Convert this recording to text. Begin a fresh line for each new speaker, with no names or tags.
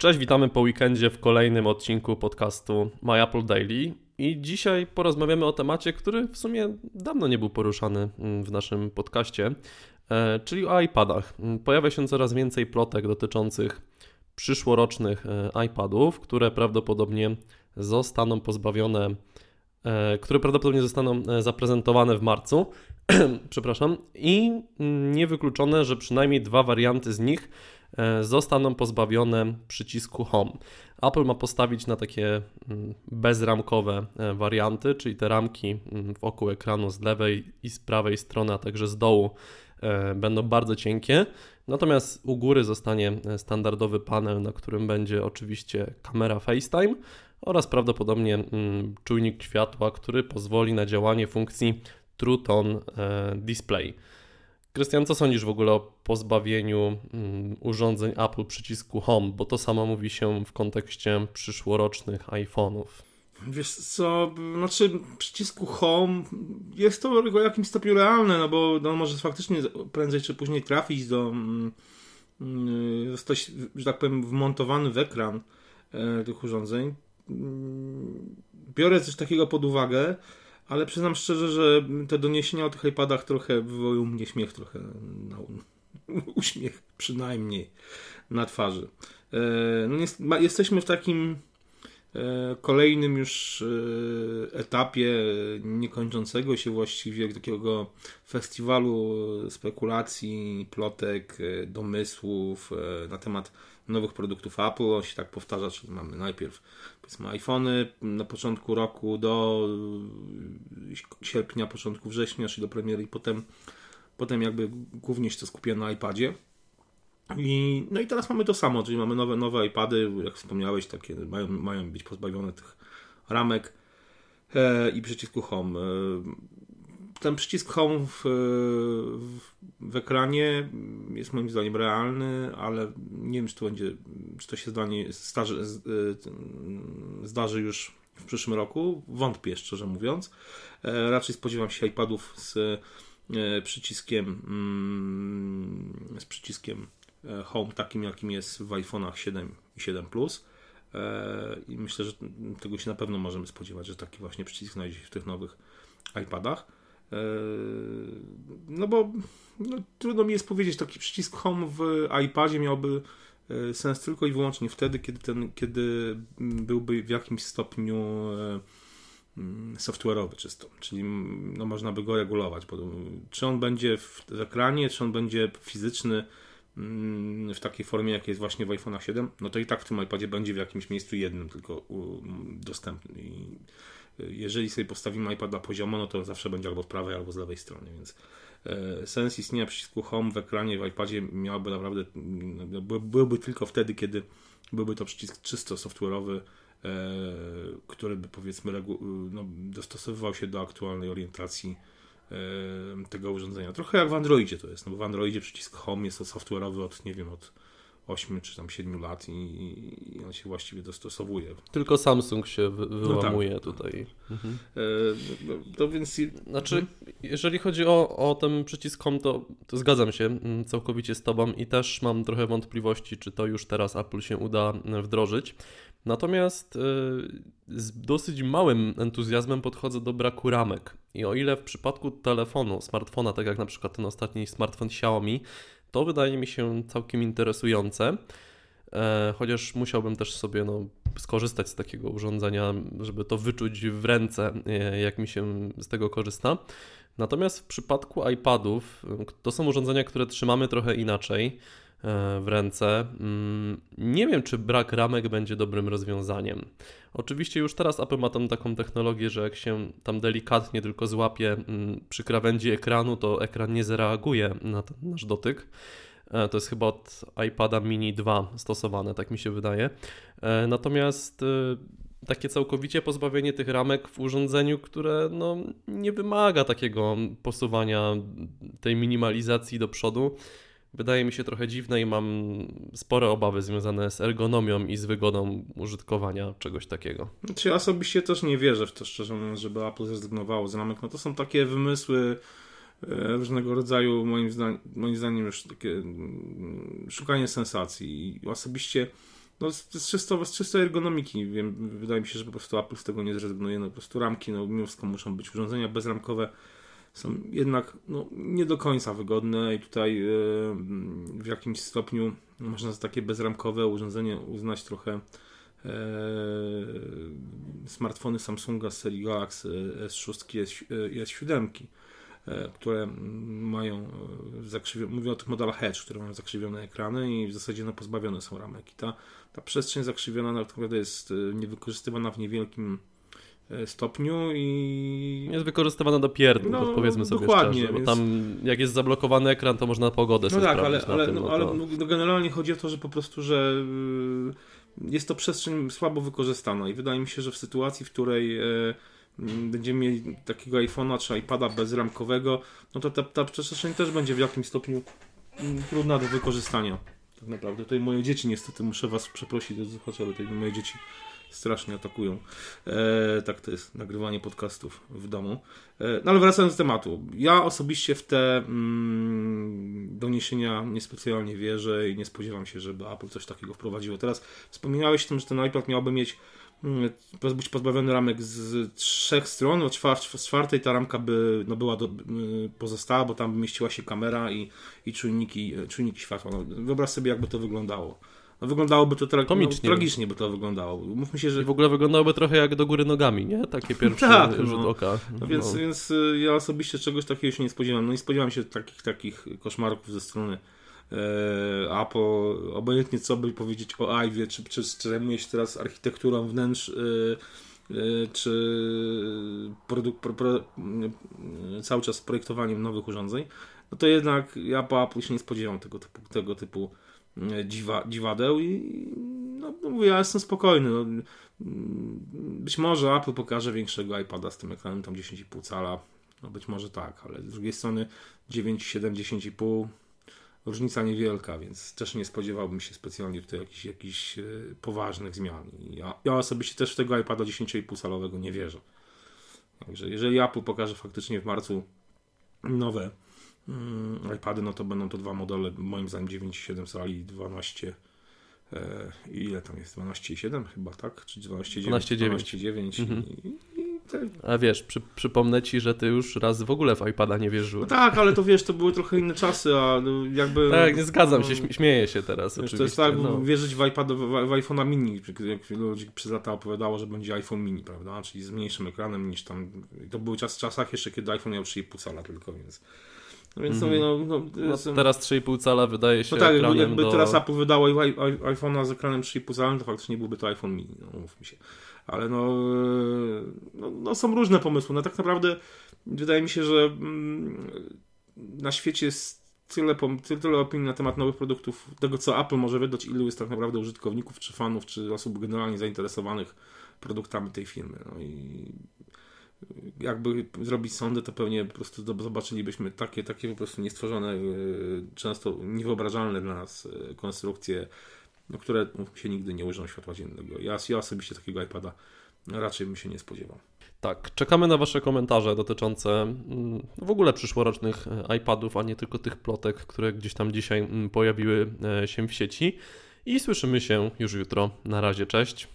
Cześć, witamy po weekendzie w kolejnym odcinku podcastu My Apple Daily. I dzisiaj porozmawiamy o temacie, który w sumie dawno nie był poruszany mm, w naszym podcaście, e, czyli o iPadach. Mm, pojawia się coraz więcej plotek dotyczących przyszłorocznych e, iPadów, które prawdopodobnie zostaną pozbawione, e, które prawdopodobnie zostaną zaprezentowane w marcu. Przepraszam. I mm, niewykluczone, że przynajmniej dwa warianty z nich zostaną pozbawione przycisku Home. Apple ma postawić na takie mm, bezramkowe e, warianty, czyli te ramki mm, wokół ekranu z lewej i z prawej strony, a także z dołu e, będą bardzo cienkie. Natomiast u góry zostanie standardowy panel, na którym będzie oczywiście kamera FaceTime oraz prawdopodobnie mm, czujnik światła, który pozwoli na działanie funkcji True Tone Display. Krystian, co sądzisz w ogóle o pozbawieniu mm, urządzeń Apple przycisku Home, bo to samo mówi się w kontekście przyszłorocznych iPhone'ów.
Wiesz co, znaczy przycisku Home jest to w jakimś stopniu realne, no bo no, może faktycznie prędzej czy później trafić do mm, mm, zostać, że tak powiem, wmontowany w ekran e, tych urządzeń. Mm, biorę coś takiego pod uwagę, ale przyznam szczerze, że te doniesienia o tych iPadach trochę wywołują mnie śmiech, trochę na, uśmiech przynajmniej na twarzy. E, no jest, ma, jesteśmy w takim e, kolejnym już e, etapie niekończącego się właściwie takiego festiwalu spekulacji, plotek, domysłów na temat nowych produktów Apple. On się tak powtarza, czyli mamy najpierw powiedzmy iPhony na początku roku do sierpnia, początku września, czyli do premiery i potem, potem jakby głównie się to skupia na iPadzie. I, no i teraz mamy to samo, czyli mamy nowe, nowe iPady, jak wspomniałeś, takie mają, mają być pozbawione tych ramek e, i przycisku Home. E, ten przycisk Home w, w, w, ekranie jest moim zdaniem realny, ale nie wiem, czy to będzie, czy to się zdanie, starzy, zdarzy już w przyszłym roku. Wątpię, szczerze mówiąc. E, raczej spodziewam się iPadów z e, przyciskiem mm, z przyciskiem e, Home takim, jakim jest w iPhone'ach 7 i 7 Plus. I myślę, że tego się na pewno możemy spodziewać, że taki właśnie przycisk znajdzie się w tych nowych iPadach. No bo no, trudno mi jest powiedzieć, taki przycisk Home w iPadzie miałby sens tylko i wyłącznie wtedy, kiedy, ten, kiedy byłby w jakimś stopniu Mm, software'owy czysto, czyli no, można by go regulować, czy on będzie w ekranie, czy on będzie fizyczny mm, w takiej formie, jak jest właśnie w iPhone 7, no to i tak w tym iPadzie będzie w jakimś miejscu jednym tylko dostępny jeżeli sobie postawimy iPada poziomo, no to zawsze będzie albo z prawej, albo z lewej strony, więc e, sens istnienia przycisku Home w ekranie w iPadzie miałby naprawdę, byłby tylko wtedy, kiedy byłby to przycisk czysto software'owy, E, który by powiedzmy no, dostosowywał się do aktualnej orientacji e, tego urządzenia. Trochę jak w Androidzie to jest, no bo w Androidzie przycisk Home jest software'owy od, nie wiem, od 8 czy tam 7 lat i, i on się właściwie dostosowuje.
Tylko Samsung się wy, wyłamuje no tak. tutaj.
Mhm. E, no, to więc...
Znaczy, mhm. jeżeli chodzi o, o ten przycisk Home, to, to zgadzam się mm, całkowicie z Tobą i też mam trochę wątpliwości, czy to już teraz Apple się uda wdrożyć. Natomiast y, z dosyć małym entuzjazmem podchodzę do braku ramek. I o ile w przypadku telefonu, smartfona, tak jak na przykład ten ostatni smartfon Xiaomi, to wydaje mi się całkiem interesujące. E, chociaż musiałbym też sobie no, skorzystać z takiego urządzenia, żeby to wyczuć w ręce, e, jak mi się z tego korzysta. Natomiast w przypadku iPadów to są urządzenia, które trzymamy trochę inaczej. E, w ręce. Mm, nie wiem, czy brak ramek będzie dobrym rozwiązaniem. Oczywiście już teraz Apple ma tam taką technologię, że jak się tam delikatnie tylko złapie mm, przy krawędzi ekranu, to ekran nie zareaguje na ten nasz dotyk. E, to jest chyba od iPada mini 2 stosowane, tak mi się wydaje. E, natomiast takie całkowicie pozbawienie tych ramek w urządzeniu, które no, nie wymaga takiego posuwania tej minimalizacji do przodu, wydaje mi się trochę dziwne i mam spore obawy związane z ergonomią i z wygodą użytkowania czegoś takiego.
Znaczy ja osobiście też nie wierzę w to, szczerze mówiąc, żeby Apple zrezygnowało z ramek. No to są takie wymysły e, różnego rodzaju, moim, zdaniem, moim zdaniem już takie mm, szukanie sensacji. I osobiście no z, czysto, z czysto ergonomiki, wiem, wydaje mi się, że po prostu Apple z tego nie zrezygnuje, no po prostu ramki, no mimo wszystko muszą być urządzenia bezramkowe, są jednak no, nie do końca wygodne i tutaj yy, w jakimś stopniu można za takie bezramkowe urządzenie uznać trochę yy, smartfony Samsunga z serii Galaxy S6 i S7 które mają zakrzywione, mówię o tych modelach Edge, które mają zakrzywione ekrany i w zasadzie no, pozbawione są ramek. I ta, ta przestrzeń zakrzywiona naprawdę jest niewykorzystywana w niewielkim stopniu i...
Jest wykorzystywana do pierdół, no, powiedzmy sobie dokładnie, szczerze, bo tam jak jest zablokowany ekran, to można pogodę
no
sobie
tak, ale,
ale,
tym,
no,
ale to... no, generalnie chodzi o to, że po prostu, że y, jest to przestrzeń słabo wykorzystana i wydaje mi się, że w sytuacji, w której y, będziemy mieli takiego iPhone'a czy iPada bezramkowego, no to ta, ta przestrzeń też będzie w jakimś stopniu trudna do wykorzystania. Tak naprawdę. Tutaj moje dzieci niestety, muszę was przeprosić, ale tutaj moje dzieci strasznie atakują. E, tak to jest, nagrywanie podcastów w domu. E, no ale wracając do tematu. Ja osobiście w te mm, doniesienia niespecjalnie wierzę i nie spodziewam się, żeby Apple coś takiego wprowadziło. Teraz wspominałeś o tym, że ten iPad miałby mieć mm, być pozbawiony ramek z trzech stron, no z czwartej ta ramka by no, była do, y, pozostała, bo tam mieściła się kamera i, i czujniki, czujniki światła. No, wyobraź sobie, jakby to wyglądało. No, wyglądałoby to tra no, tragicznie, by to wyglądało. Mówmy się, że...
I w ogóle wyglądałoby trochę jak do góry nogami, nie? Takie pierwsze tak, rzut no. oka.
No, więc, no. więc y, ja osobiście czegoś takiego się nie spodziewam. No nie spodziewam się takich, takich koszmarków ze strony e, Apple. Obojętnie co by powiedzieć o Ivie, czy, czy, czy zajmuje się teraz architekturą wnętrz, e, e, czy pro, pro, cały czas projektowaniem nowych urządzeń, no to jednak ja po Apple się nie spodziewam tego typu, tego typu dziwa, dziwadeł i no, no mówię, ja jestem spokojny. No, być może Apple pokaże większego iPada z tym ekranem, tam 10,5 cala. No być może tak, ale z drugiej strony 9, 7, 10,5 różnica niewielka, więc też nie spodziewałbym się specjalnie tutaj jakichś, jakichś e, poważnych zmian. Ja, ja osobiście też w tego iPada 10,5 calowego nie wierzę. Także jeżeli Apple pokaże faktycznie w marcu nowe Mm, iPady, no to będą to dwa modele, moim zdaniem 9,7 cali i 12 e, ile tam jest? 12,7 chyba, tak? Czy 12,9? 12,9 mhm.
A wiesz, przy, przypomnę Ci, że Ty już raz w ogóle w iPada nie wierzyłeś.
No tak, ale to wiesz, to były trochę inne czasy, a no, jakby...
Tak, nie zgadzam się, śmieję się teraz wiesz,
To jest tak, no. wierzyć w iPada, w, w iPhone'a mini, jak ludzi przez lata opowiadało, że będzie iPhone mini, prawda? Czyli z mniejszym ekranem niż tam... To były czas, czasach jeszcze, kiedy iPhone miał 3,5 cala tylko, więc...
No więc mm. no, no, no, teraz 3,5 cala wydaje się
no tak,
ekranem
jakby
do...
teraz Apple wydało iPhone'a z ekranem 3,5 cala, to faktycznie byłby to iPhone mini, no mówmy się. Ale no, no, no, są różne pomysły. No tak naprawdę wydaje mi się, że mm, na świecie jest tyle, tyle opinii na temat nowych produktów, tego co Apple może wydać, ilu jest tak naprawdę użytkowników, czy fanów, czy osób generalnie zainteresowanych produktami tej firmy. No i jakby zrobić sądy, to pewnie po prostu zobaczylibyśmy takie, takie po prostu niestworzone, e, często niewyobrażalne dla nas e, konstrukcje, no, które się nigdy nie ujrzą światła dziennego. Ja, ja osobiście takiego iPada raczej bym się nie spodziewał.
Tak, czekamy na Wasze komentarze dotyczące mm, w ogóle przyszłorocznych e, iPadów, a nie tylko tych plotek, które gdzieś tam dzisiaj mm, pojawiły się w sieci. I słyszymy się już jutro. Na razie, cześć.